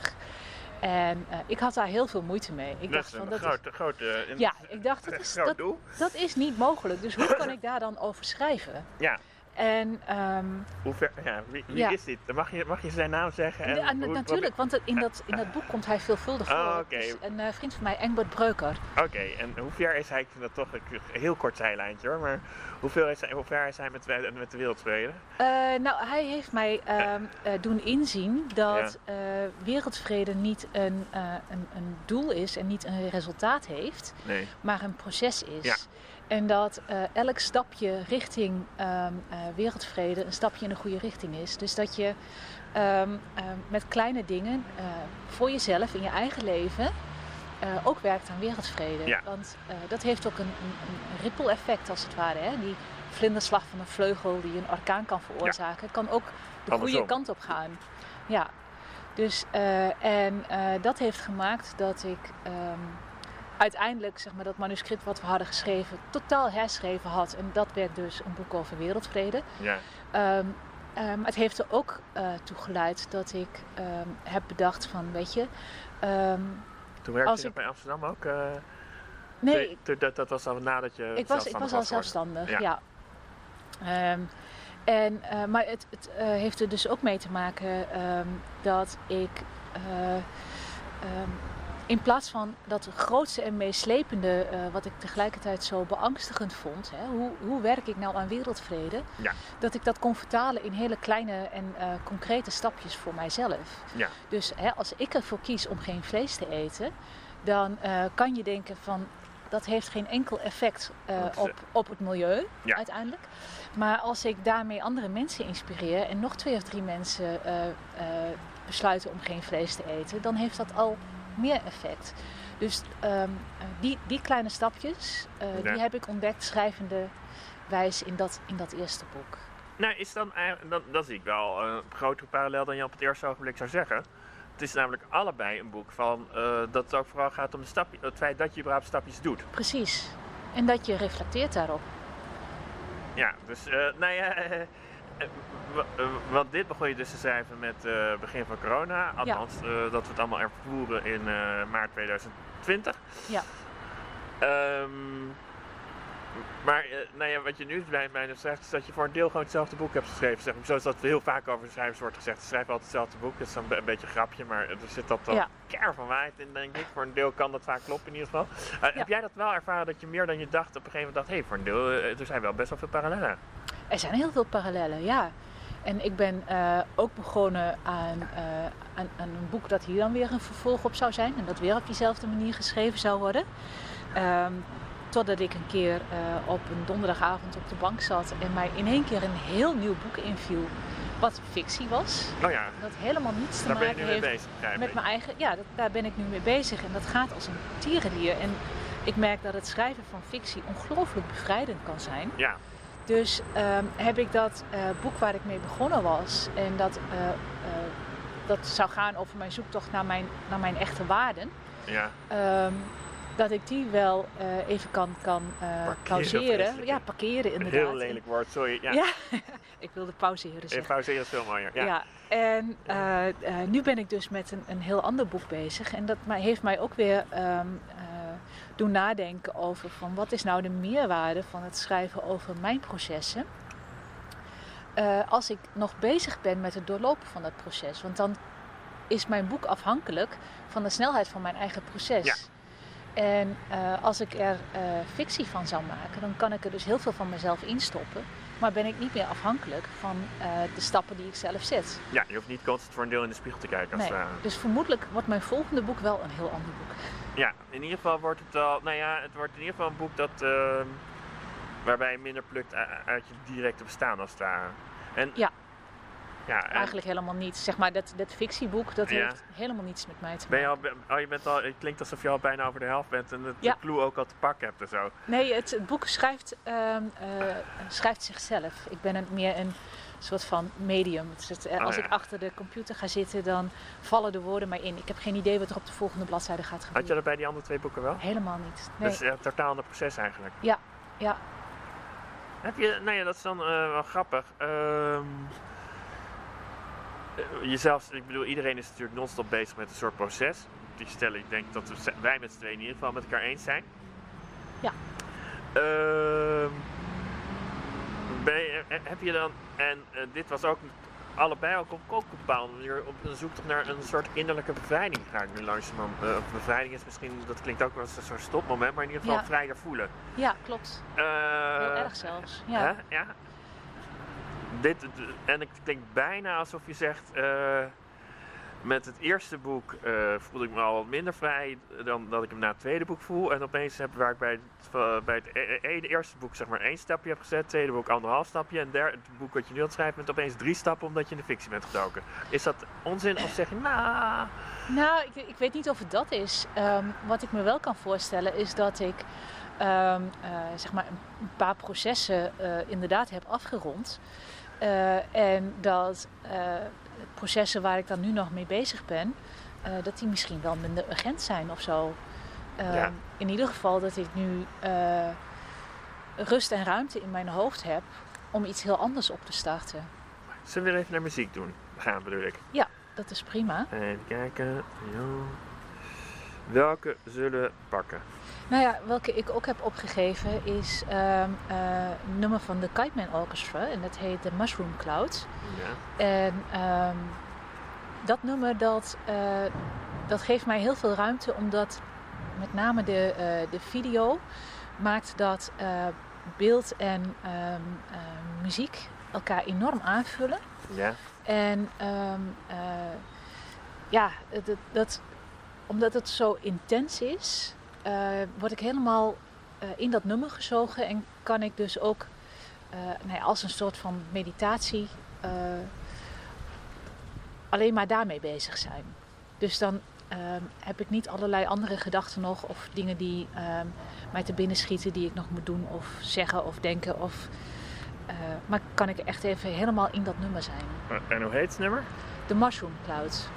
En ik had daar heel veel moeite mee. Ik dat dacht van een dat is, grote, ja, ik dacht dat is, dat, dat is niet mogelijk. Dus hoe kan ik daar dan over schrijven? Ja, En ehm, hoe ver, ja, wie, wie Ja. is dit? Mag je, mag je zijn naam zeggen? En ja, hoe- natuurlijk, want het- in dat, in dat boek komt hij veelvuldig voor. Oh, oké. Het is een eh, vriend van mij, Engbert Breuker. Oké, en hoe ver is hij, ik vind dat toch een heel kort zijlijntje hoor, maar hoeveel is hij, hoe ver is hij met, met de wereldvrede? Eh, nou, hij heeft mij ehm, eh, doen inzien dat eh, wereldvrede niet een, eh, een, een doel is en niet een resultaat heeft, Nee. maar een proces is. En dat eh, elk stapje richting ehm, eh, wereldvrede een stapje in de goede richting is. Dus dat je ehm, ehm, met kleine dingen eh, voor jezelf in je eigen leven ook werkt aan wereldvrede. Ja. Want dat heeft ook een, een, een ripple effect als het ware. Hè? Die vlinderslag van een vleugel die een orkaan kan veroorzaken, kan ook de Andersom. goede kant op gaan. Ja. Dus, en dat heeft gemaakt dat ik uiteindelijk zeg maar, dat manuscript wat we hadden geschreven totaal herschreven had. En dat werd dus een boek over wereldvrede. Ja, ehm, het heeft er ook eh toe geleid dat ik ehm, heb bedacht van, weet je... toen werkte Als je ik- bij Amsterdam ook? eh, nee, dat, dat was al nadat je ik was, ik was al zelfstandig ja. En, eh, maar het, het heeft er dus ook mee te maken dat ik in plaats van dat grootste en meeslepende, eh, wat ik tegelijkertijd zo beangstigend vond, hè, hoe, hoe werk ik nou aan wereldvrede, Ja. dat ik dat kon vertalen in hele kleine en eh, concrete stapjes voor mijzelf. Ja. Dus hè, als ik ervoor kies om geen vlees te eten, dan eh, kan je denken van dat heeft geen enkel effect op, op het milieu Ja. uiteindelijk. Maar als ik daarmee andere mensen inspireer en nog twee of drie mensen eh, besluiten om geen vlees te eten, dan heeft dat al meer effect. Dus ehm, eh, die, die kleine stapjes, eh, Ja. die heb ik ontdekt schrijvende wijs in dat, in dat eerste boek. Nou, is dan dan, dan zie ik wel een grotere parallel dan je op het eerste ogenblik zou zeggen. Het is namelijk allebei een boek van eh, dat het ook vooral gaat om de stapje, het feit dat je überhaupt stapjes doet. Precies. En dat je reflecteert daarop. Ja, dus eh, nou ja, eh, eh, eh, want dit begon je dus te schrijven met eh begin van corona. Althans, eh, dat we het allemaal ervoeren in eh, maart 2020. Ja. Ehm, maar eh, nou ja, wat je nu bij mij zegt, is dat je voor een deel gewoon hetzelfde boek hebt geschreven. Zeg maar. Zoals dat heel vaak over schrijvers wordt gezegd. Ze schrijven altijd hetzelfde boek. Dat is dan een beetje een grapje, maar er zit dat dan Ja. van waarheid in, denk ik. Voor een deel kan dat vaak kloppen in ieder geval. Eh, Heb jij dat wel ervaren dat je meer dan je dacht op een gegeven moment dacht... hé, hey, voor een deel, eh, er zijn wel best wel veel parallellen. Er zijn heel veel parallellen, ja. En ik ben ook begonnen aan, aan, aan een boek dat hier dan weer een vervolg op zou zijn. En dat weer op diezelfde manier geschreven zou worden. Ehm, totdat ik een keer eh, op een donderdagavond op de bank zat en mij in één keer een heel nieuw boek inviel. Wat fictie was. Oh ja, Dat helemaal niets te daar ben je maken heeft bezig, met mijn eigen. Ja, dat, daar ben ik nu mee bezig. En dat gaat als een tierenlier. En ik merk dat het schrijven van fictie ongelooflijk bevrijdend kan zijn. Ja, Dus ehm, heb ik dat eh, boek waar ik mee begonnen was en dat, eh, dat zou gaan over mijn zoektocht naar mijn, naar mijn echte waarden, ja. ehm, dat ik die wel eh, even kan, kan Parkeren, pauzeren. Ja, parkeren inderdaad. heel lelijk woord, sorry. Ja, Ja, ik wilde pauzeren zeggen. pauzeren is veel mooier. Ja. Ja. en eh, nu ben ik dus met een, een heel ander boek bezig. En dat heeft mij ook weer ehm, eh, doen nadenken over van wat is nou de meerwaarde van het schrijven over mijn processen. Als ik nog bezig ben met het doorlopen van dat proces. Want dan is mijn boek afhankelijk van de snelheid van mijn eigen proces. Ja. En eh, als ik er eh, fictie van zou maken, dan kan ik er dus heel veel van mezelf instoppen. Maar ben ik niet meer afhankelijk van eh, de stappen die ik zelf zet. Ja, je hoeft niet constant voor een deel in de spiegel te kijken. Als Nee. Dus vermoedelijk wordt mijn volgende boek wel een heel ander boek. Ja, in ieder geval wordt het wel, nou ja, het wordt in ieder geval een boek dat, ehm, waarbij je minder plukt uit je directe bestaan als het ware. En, Ja. Ja, en Eigenlijk helemaal niets. Zeg maar, dat, dat fictieboek, dat Ja. heeft helemaal niets met mij te ben je maken. al, oh, je bent al, het klinkt alsof je al bijna over de helft bent en het Ja. de clue ook al te pakken hebt en zo. Nee, het, het boek schrijft, ehm, eh, schrijft zichzelf. Ik ben een, meer een soort van medium. Het is het, eh, Oh, als ja. ik achter de computer ga zitten, dan vallen de woorden mij in. Ik heb geen idee wat er op de volgende bladzijde gaat gebeuren. Had je dat bij die andere twee boeken wel? Helemaal niet. Nee. Dus ja, een totaal ander proces eigenlijk. Ja. Heb je, nou ja, dat is dan eh, wel grappig. Ehm, eh, jezelf, ik bedoel, iedereen is natuurlijk non-stop bezig met een soort proces. Die stellen, ik denk dat we, wij met z'n tweeën in ieder geval met elkaar eens zijn. Ja. Ehm, je- eh, heb je dan, en eh, dit was ook allebei ook op, op een bepaalde manier op een zoektocht naar een soort innerlijke bevrijding ga ik nu langzamerhand. eh bevrijding is misschien, dat klinkt ook wel als een soort stopmoment, maar in ieder geval Ja. vrijer voelen. Ja, klopt. Heel Eh, erg zelfs. Ja. Ja. Dit, d- en het klinkt bijna alsof je zegt. eh, met het eerste boek eh, voelde ik me al wat minder vrij dan dat ik hem na het tweede boek voel. En opeens heb waar ik bij het, eh, bij het e- e- eerste boek zeg maar één stapje heb gezet, het tweede boek anderhalf stapje. En der, het boek wat je nu aan het schrijven bent opeens drie stappen omdat je in de fictie bent gedoken. Is dat onzin of zeg je nou... Nou, ik, ik weet niet of het dat is. Ehm, wat ik me wel kan voorstellen is dat ik ehm, eh, zeg maar een, paar processen eh, inderdaad heb afgerond. Eh, en dat eh, processen waar ik dan nu nog mee bezig ben, eh, dat die misschien wel minder urgent zijn of zo. Ehm, Ja. In ieder geval dat ik nu rust en ruimte in mijn hoofd heb om iets heel anders op te starten. Zullen we weer even naar muziek doen? Gaan bedoel ik. Dat is prima. Even kijken. Ja. Welke zullen we pakken? Nou ja, welke ik ook heb opgegeven is ehm, eh, een nummer van de Kite Man Orchestra en dat heet The Mushroom Cloud. Ja. En ehm, dat nummer dat, eh, dat geeft mij heel veel ruimte omdat met name de, eh, de video maakt dat beeld en ehm, eh, muziek elkaar enorm aanvullen. Ja. En ja, dat, dat, omdat het zo intens is, eh, word ik helemaal eh, in dat nummer gezogen en kan ik dus ook eh, nou ja, als een soort van meditatie alleen maar daarmee bezig zijn. Dus dan ehm, heb ik niet allerlei andere gedachten nog of dingen die ehm, mij te binnen schieten die ik nog moet doen of zeggen of denken. Of, maar kan ik echt even helemaal in dat nummer zijn. En hoe heet het nummer? De Mushroom Clouds.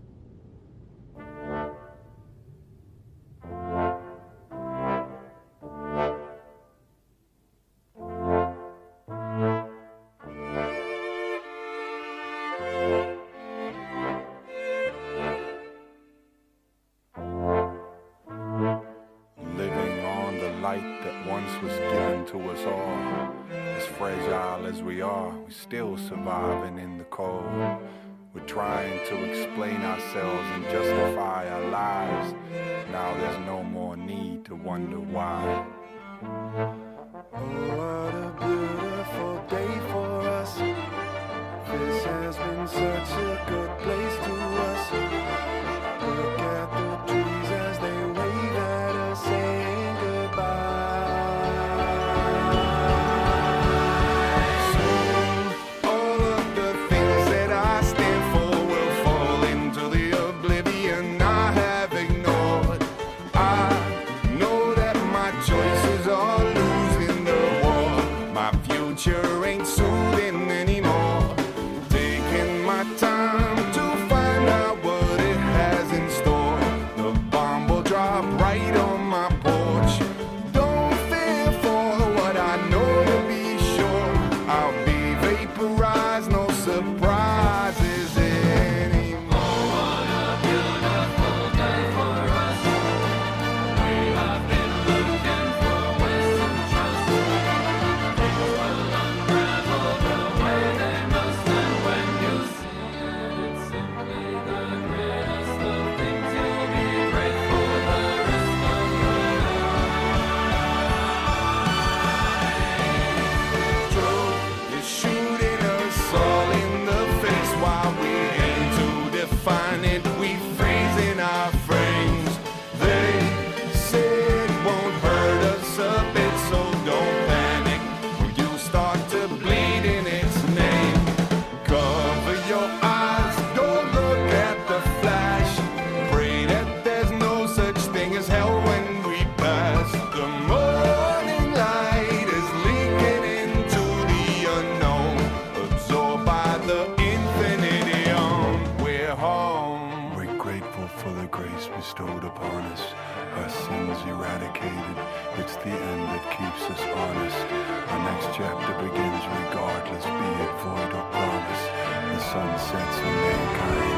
Us honest. Our next chapter begins regardless, be it void or promise. The sun sets on mankind.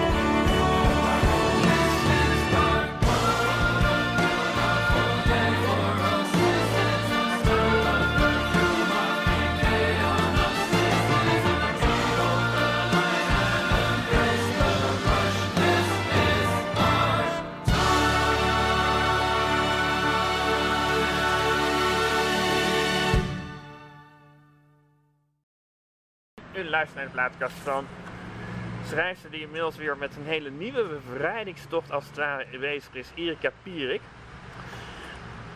U luistert naar de plaatkast van schrijfster die inmiddels weer met een hele nieuwe bevrijdingstocht als het ware bezig is, Erika Pierik.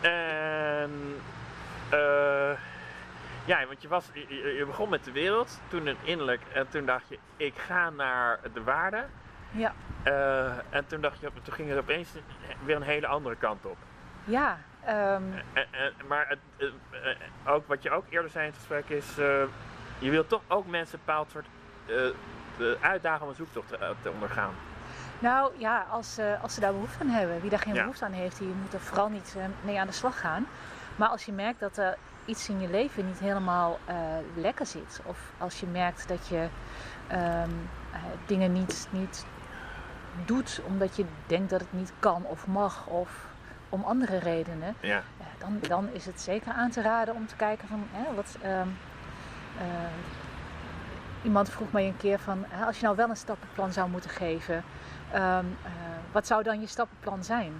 En eh, ja, want je, was, je, begon met de wereld, toen een innerlijk en toen dacht je, ik ga naar de waarde. Ja, Eh, en toen dacht je, toen ging het opeens weer een hele andere kant op. ja ehm, En, en- maar het, eh, ook wat je ook eerder zei in het gesprek is, je wilt toch ook mensen een bepaald soort eh, de uitdagen om een zoektocht te, eh, te ondergaan. Nou ja, als, eh, als ze daar behoefte aan hebben. Wie daar geen Ja. behoefte aan heeft, die moet er vooral niet eh, mee aan de slag gaan. Maar als je merkt dat er iets in je leven niet helemaal eh, lekker zit. Of als je merkt dat je ehm, eh, dingen niet, niet doet omdat je denkt dat het niet kan of mag. Of om andere redenen. Ja, dan, dan is het zeker aan te raden om te kijken van hè, wat. ehm, eh, iemand vroeg mij een keer van als je nou wel een stappenplan zou moeten geven, ehm, eh, wat zou dan je stappenplan zijn?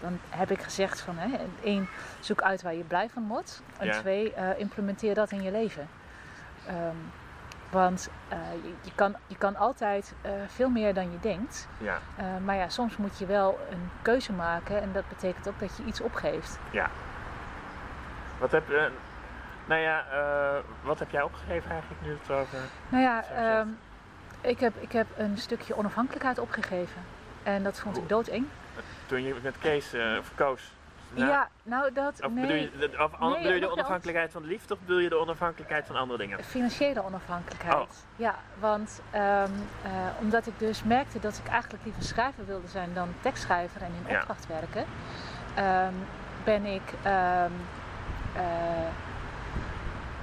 Dan, heb ik gezegd van hè, één, zoek uit waar je blij van wordt. En Ja. twee, eh, implementeer dat in je leven. Ehm, want je, je, kan, je kan altijd veel meer dan je denkt. ja, Uh, maar ja, soms moet je wel een keuze maken en dat betekent ook dat je iets opgeeft. ja. Wat heb, eh, nou ja, eh, wat heb jij opgegeven eigenlijk nu het over? Nou ja, ehm, ik, heb, ik heb een stukje onafhankelijkheid opgegeven. En dat vond ik doodeng. toen je met Kees eh verkoos? Ja, nou dat, Of nee, bedoel je, de- of an- Nee, bedoel je de nog wel. onafhankelijkheid van de liefde of bedoel je de onafhankelijkheid van andere dingen? financiële onafhankelijkheid. Oh. Ja, want ehm, eh, omdat ik dus merkte dat ik eigenlijk liever schrijver wilde zijn dan tekstschrijver en in Ja. opdracht werken, ehm, ben ik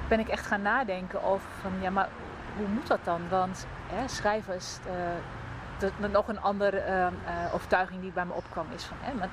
ben ik echt gaan nadenken over van ja, maar hoe moet dat dan? Want hè, schrijvers, de- nog een andere ehm, eh, overtuiging die bij me opkwam is van hè, maar,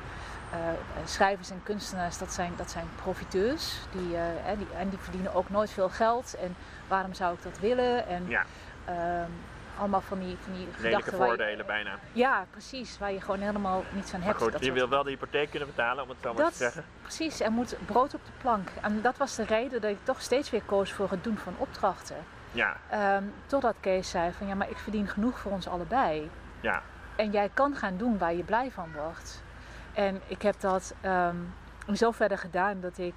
eh, schrijvers en kunstenaars, dat zijn, dat zijn profiteurs. Die, hè, die, en die verdienen ook nooit veel geld. En waarom zou ik dat willen? En Ja, ehm, allemaal van die, van die gedachten. je- voordelen bijna. ja, precies. Waar je gewoon helemaal niets aan Maar hebt. goed, dat je soort- wil wel de hypotheek kunnen betalen, om het zo maar te zeggen. Precies, er moet brood op de plank. En dat was de reden dat ik toch steeds weer koos voor het doen van opdrachten. Ja, Ehm, totdat Kees zei van ja, maar ik verdien genoeg voor ons allebei. ja. En jij kan gaan doen waar je blij van wordt. En ik heb dat ehm in zoverre gedaan dat ik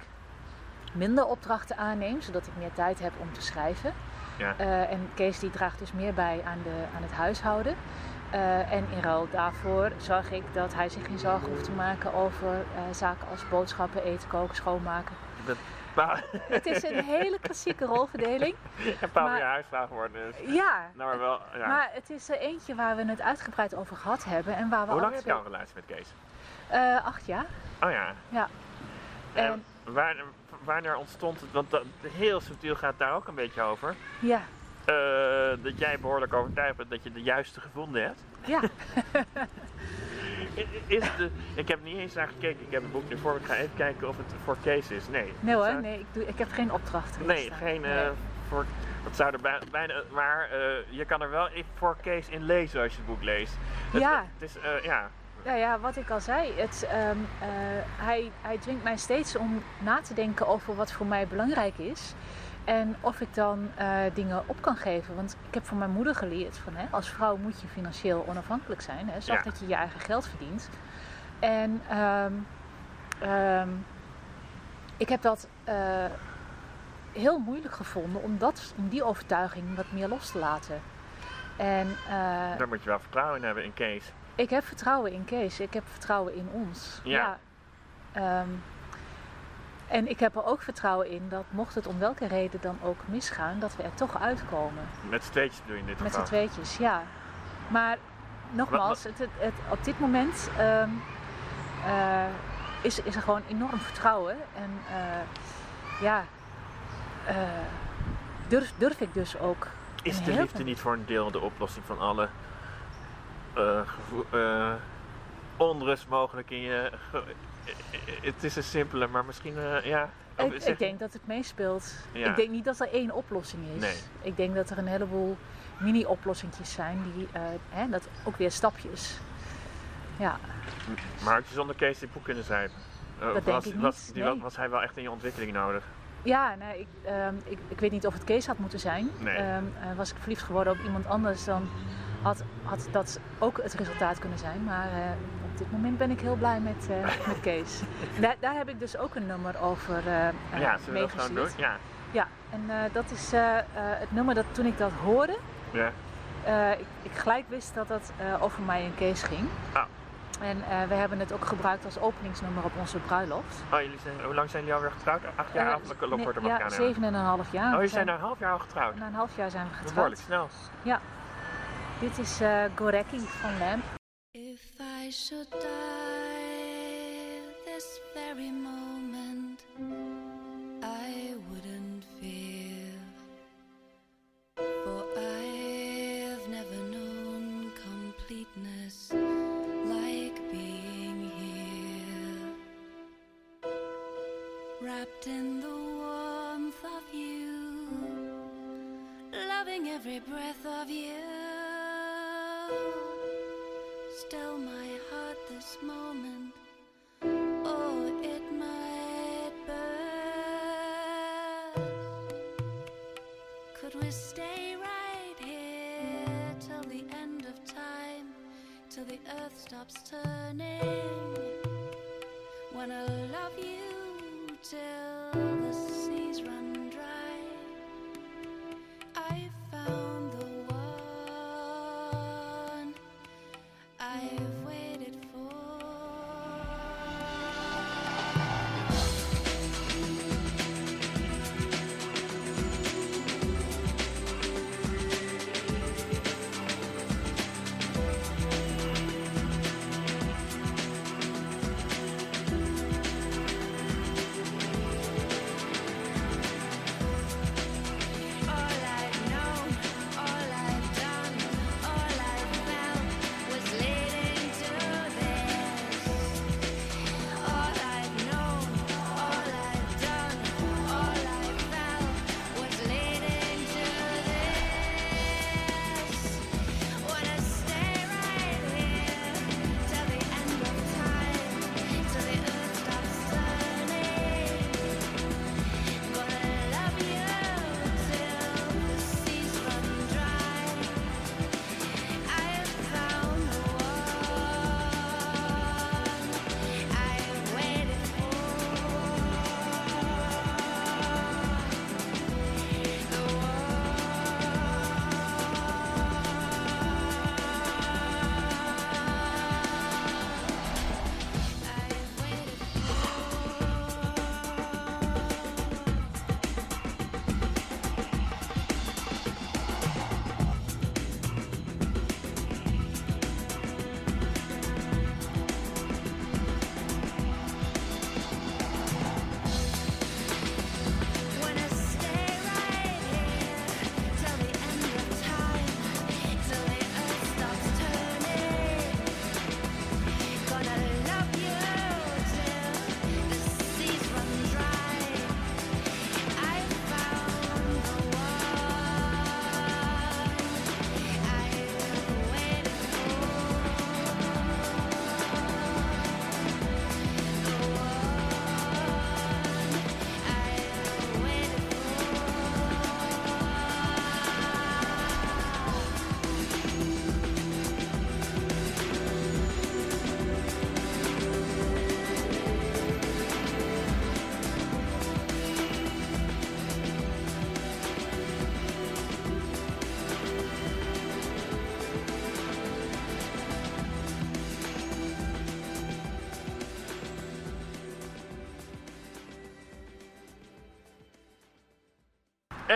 minder opdrachten aanneem, zodat ik meer tijd heb om te schrijven. Ja. Eh, en Kees die draagt dus meer bij aan, de, aan het huishouden. Eh, en in ruil daarvoor zag ik dat hij zich geen zorgen hoeft te maken over eh, zaken als boodschappen, eten, koken, schoonmaken. Dat Het is een hele klassieke rolverdeling. en pa Maar- weer huisvrouw geworden is. Ja, Nou, maar wel, ja. maar het is er eentje waar we het uitgebreid over gehad hebben. En waar we Hoe lang heb je al een relatie met Kees? Acht jaar. Oh ja. Ja. En En- waar, wanneer ontstond het, want dat, heel subtiel gaat daar ook een beetje over, Ja, eh, dat jij behoorlijk overtuigd bent dat je de juiste gevonden hebt. ja. Is de, ik heb niet eens naar gekeken, ik heb het boek nu voor ik ga even kijken of het voor Kees is. Nee. Nee hoor, zou- nee, ik, doe, ik heb geen opdrachten. Nee, geen, eh, voor, dat zou er bij- bijna, maar eh, je kan er wel voor Kees in lezen als je het boek leest. Het, Ja. Het is, ja, Nou ja, wat ik al zei, het, ehm, eh, hij, hij dwingt mij steeds om na te denken over wat voor mij belangrijk is. En of ik dan eh, dingen op kan geven. Want ik heb van mijn moeder geleerd van hè, als vrouw moet je financieel onafhankelijk zijn. Hè, zorg Ja. dat je je eigen geld verdient. En ehm, ehm, ik heb dat eh, heel moeilijk gevonden om, dat, om die overtuiging wat meer los te laten. En, daar moet je wel vertrouwen in hebben in Kees. Ik heb vertrouwen in Kees. Ik heb vertrouwen in ons. Ja. Ehm, en ik heb er ook vertrouwen in dat mocht het om welke reden dan ook misgaan, dat we er toch uitkomen. Met z'n tweetjes doe je in dit Met z'n geval. tweetjes, ja. Maar nogmaals, het, het, het- op dit moment ehm, eh, is, is er gewoon enorm vertrouwen. En eh, ja, eh, durf, durf ik dus ook. Is de liefde niet voor een deel de oplossing van alle eh, eh, onrust mogelijk in je... het is een simpele, maar misschien, eh, ja... Ik, ik denk dat het meespeelt. Ja. Ik denk niet dat er één oplossing is. Nee. Ik denk dat er een heleboel mini-oplossingjes zijn, die, hè, dat ook weer stapjes. Ja, Maar had je zonder Kees dit boek kunnen schrijven? Eh, Dat was, denk ik was, niet, die, nee. was hij wel echt in je ontwikkeling nodig? ja nee, ik, ehm, ik, ik weet niet of het Kees had moeten zijn. Nee. Ehm, eh, was ik verliefd geworden op iemand anders, dan had, had dat ook het resultaat kunnen zijn. Maar eh, op dit moment ben ik heel blij met, eh, met Kees. Daar, daar heb ik dus ook een nummer over eh, ja, meegestuurd. Ja. Ja, en dat is het nummer dat toen ik dat hoorde, ja. Ik, ik gelijk wist dat dat over mij en Kees ging. Ah. En we hebben het ook gebruikt als openingsnummer op onze bruiloft. Oh, jullie zijn, hoe lang zijn jullie alweer getrouwd? Acht jaar? Of loopt nee, ja, zeven en een half jaar. Oh, jullie zijn- zijn na een half jaar al getrouwd? Na een half jaar zijn we getrouwd. Behoorlijk snel. Ja. Dit is eh Gorecki van Lamp. If I should die this very moment, I wouldn't fear. For I've never known completeness like being here. Wrapped in the warmth of you, loving every breath of you. Still, my heart this moment, oh, it might burst. Could we stay right here till the end of time, till the earth stops turning? I love you till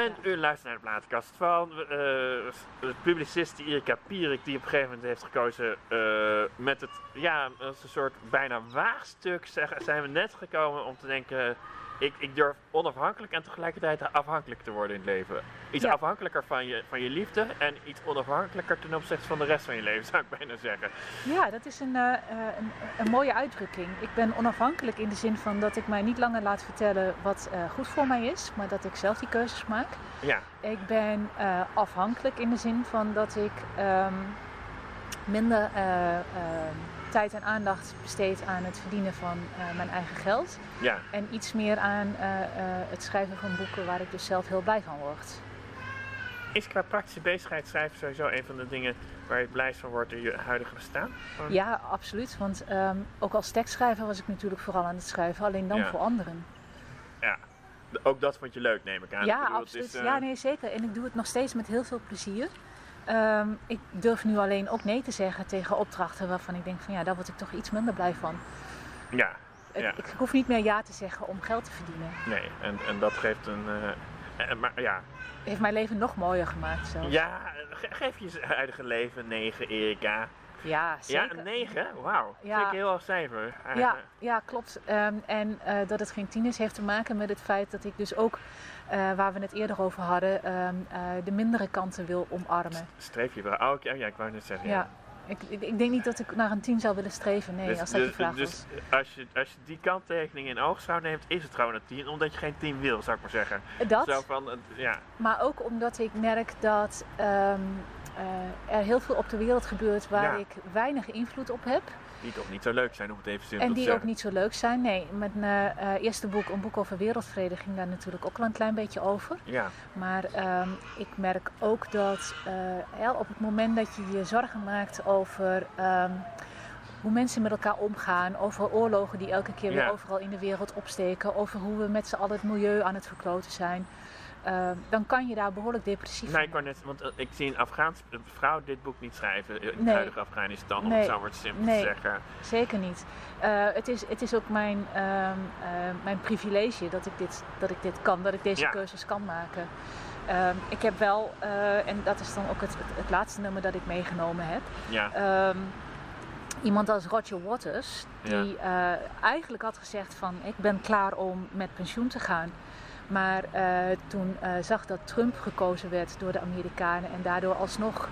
En u luistert naar de plaatkast van eh, de publicist Erika Pierik, die op een gegeven moment heeft gekozen eh, met het, ja, als een soort bijna waagstuk zeg- zijn we net gekomen om te denken, ik, ik durf onafhankelijk en tegelijkertijd afhankelijk te worden in het leven. Iets Ja. afhankelijker van je, van je liefde en iets onafhankelijker ten opzichte van de rest van je leven, zou ik bijna zeggen. Ja, dat is een, eh, eh, een, een mooie uitdrukking. Ik ben onafhankelijk in de zin van dat ik mij niet langer laat vertellen wat eh, goed voor mij is, maar dat ik zelf die keuzes maak. Ja, Ik ben afhankelijk in de zin van dat ik ehm, minder eh, ehm, tijd en aandacht besteed aan het verdienen van mijn eigen geld. ja. En iets meer aan het schrijven van boeken waar ik dus zelf heel blij van word. Is qua praktische bezigheid schrijven sowieso een van de dingen waar je blijst van wordt in je huidige bestaan? Ja, absoluut. Want ehm, ook als tekstschrijver was ik natuurlijk vooral aan het schrijven, alleen dan Ja. voor anderen. Ja. Ook dat vond je leuk, neem ik aan. Ik ja, bedoel, absoluut. is, eh, Ja, nee, zeker. En ik doe het nog steeds met heel veel plezier. Ehm, ik durf nu alleen ook nee te zeggen tegen opdrachten waarvan ik denk van ja, daar word ik toch iets minder blij van. Ja, Ik, Ja. ik hoef niet meer ja te zeggen om geld te verdienen. nee. En, en dat geeft een... eh, eh, maar ja, heeft mijn leven nog mooier gemaakt zelfs. ja ge- geef je huidige leven 9, Erika. Ja, zeker. Ja, een 9? Wauw. Ja. Vind ik een heel hoog cijfer. Ja, eigenlijk. ja klopt. Ehm, en eh, dat het geen tien is, heeft te maken met het feit dat ik dus ook, eh, waar we het eerder over hadden, ehm, eh, de mindere kanten wil omarmen. Streef je wel. Oh, oké, ja, ik wou net zeggen. Ja. Ik, ik, ik denk niet dat ik naar een tien zou willen streven, nee, Dus, als dat dus, je vraag dus was. als, je, als je die kanttekening in oogschouw neemt, is het gewoon een 10, omdat je geen 10 wil, zou ik maar zeggen. Dat, Zo van, ja, maar ook omdat ik merk dat ehm, eh, er heel veel op de wereld gebeurt waar Ja. ik weinig invloed op heb. Die toch niet zo leuk zijn, om het even simpel En te die zeggen. ook niet zo leuk zijn. Nee, met mijn eh, eerste boek, een boek over wereldvrede, ging daar natuurlijk ook al een klein beetje over. Ja, Maar ehm, ik merk ook dat ja, op het moment dat je je zorgen maakt over ehm, hoe mensen met elkaar omgaan, over oorlogen die elke keer weer Ja. overal in de wereld opsteken, over hoe we met z'n allen het milieu aan het verkloten zijn, ehm, dan kan je daar behoorlijk depressief nee, ik net, want eh, ik zie een Afghaans een vrouw dit boek niet schrijven in het Nee. huidige Afghanistan, om Nee. het zo maar simpel Nee. te zeggen. Zeker niet. Eh, het, is, het is ook mijn, ehm, eh, mijn privilege dat ik, dit, dat ik dit kan, dat ik deze Ja. keuzes kan maken. Ehm, ik heb wel, eh, en dat is dan ook het, het, het laatste nummer dat ik meegenomen heb. Ja, Ehm, iemand als Roger Waters, Ja. die eh, eigenlijk had gezegd van ik ben klaar om met pensioen te gaan. Maar eh, toen eh, zag dat Trump gekozen werd door de Amerikanen en daardoor alsnog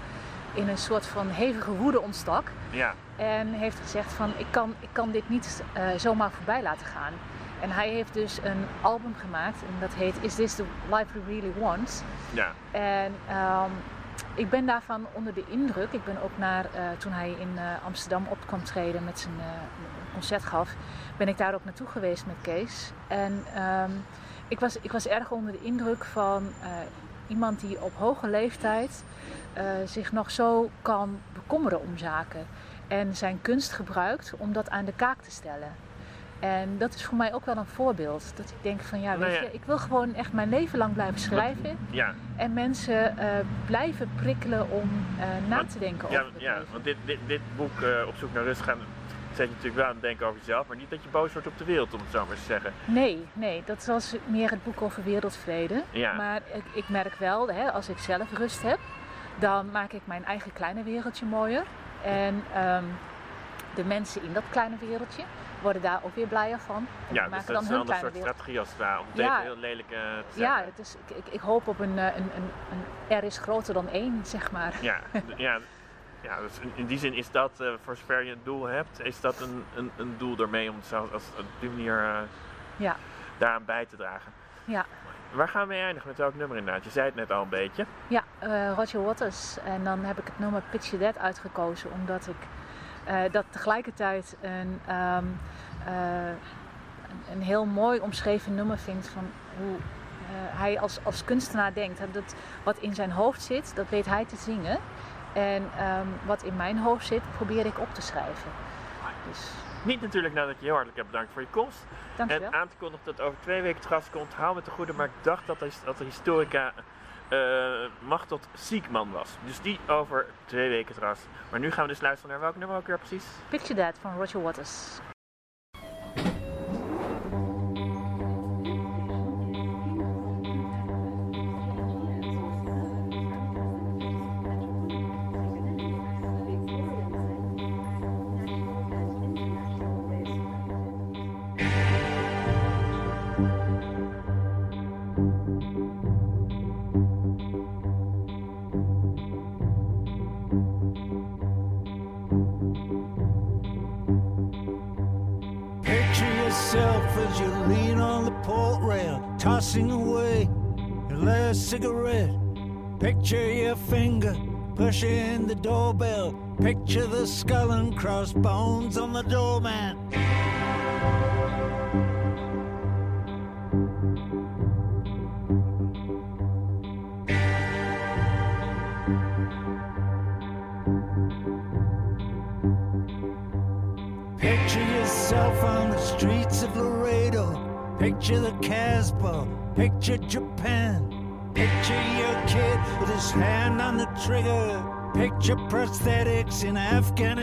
in een soort van hevige woede ontstak. ja, En heeft gezegd van ik kan, ik kan dit niet eh, zomaar voorbij laten gaan. En hij heeft dus een album gemaakt en dat heet Is This the Life We Really Want? ja, En ehm, ik ben daarvan onder de indruk. Ik ben ook naar, toen hij in Amsterdam op kwam treden met zijn concert gaf, ben ik daar ook naartoe geweest met Kees. En ehm, ik, was, ik was erg onder de indruk van eh, iemand die op hoge leeftijd eh, zich nog zo kan bekommeren om zaken. En zijn kunst gebruikt om dat aan de kaak te stellen. En dat is voor mij ook wel een voorbeeld. Dat ik denk van ja, weet Nou ja. je, ik wil gewoon echt mijn leven lang blijven schrijven. ja. En mensen eh, blijven prikkelen om na Want- te denken Ja, over ja want dit, dit, dit boek, Op zoek naar rust, gaan, zet je natuurlijk wel aan het denken over jezelf, maar niet dat je boos wordt op de wereld, om het zo maar te zeggen. Nee, nee, dat was meer het boek over wereldvrede. Ja. Maar ik, ik merk wel, hè, als ik zelf rust heb, dan maak ik mijn eigen kleine wereldje mooier. En ehm, de mensen in dat kleine wereldje worden daar ook weer blijer van. En Ja, dus dat is een hun ander kleine soort wereld. strategie als het ware, om het Ja. heel lelijk eh, te Ja, zeggen. het is, ik, ik, hoop op een, eh, een, een, een R is groter dan één, zeg maar. Ja, ja, ja dus in, in die zin is dat, eh, voor zover je een doel hebt, is dat een, een, een doel ermee om zelfs als, op die manier eh, Ja, daaraan bij te dragen. ja. Waar gaan we mee eindigen? Met welk nummer inderdaad? Je zei het net al een beetje. Ja, eh, Roger Waters. En dan heb ik het nummer Picture That uitgekozen, omdat ik dat tegelijkertijd een, ehm, eh, een, een heel mooi omschreven nummer vind van hoe hij als, als kunstenaar denkt. En Dat, wat in zijn hoofd zit, dat weet hij te zingen. En ehm, wat in mijn hoofd zit, probeer ik op te schrijven. Dus Niet natuurlijk nadat je heel hartelijk hebt bedankt voor je komst. dankjewel. En aan te kondigen dat over twee weken het gast komt, hou met de goede, maar ik dacht dat de, dat de historica eh Machtot Siekman was. Dus die over twee weken het gast. Maar nu gaan we dus luisteren naar welk nummer ook weer precies? Picture That van Roger Waters. Picture the skull and crossbones on the doormat. Afghanistan.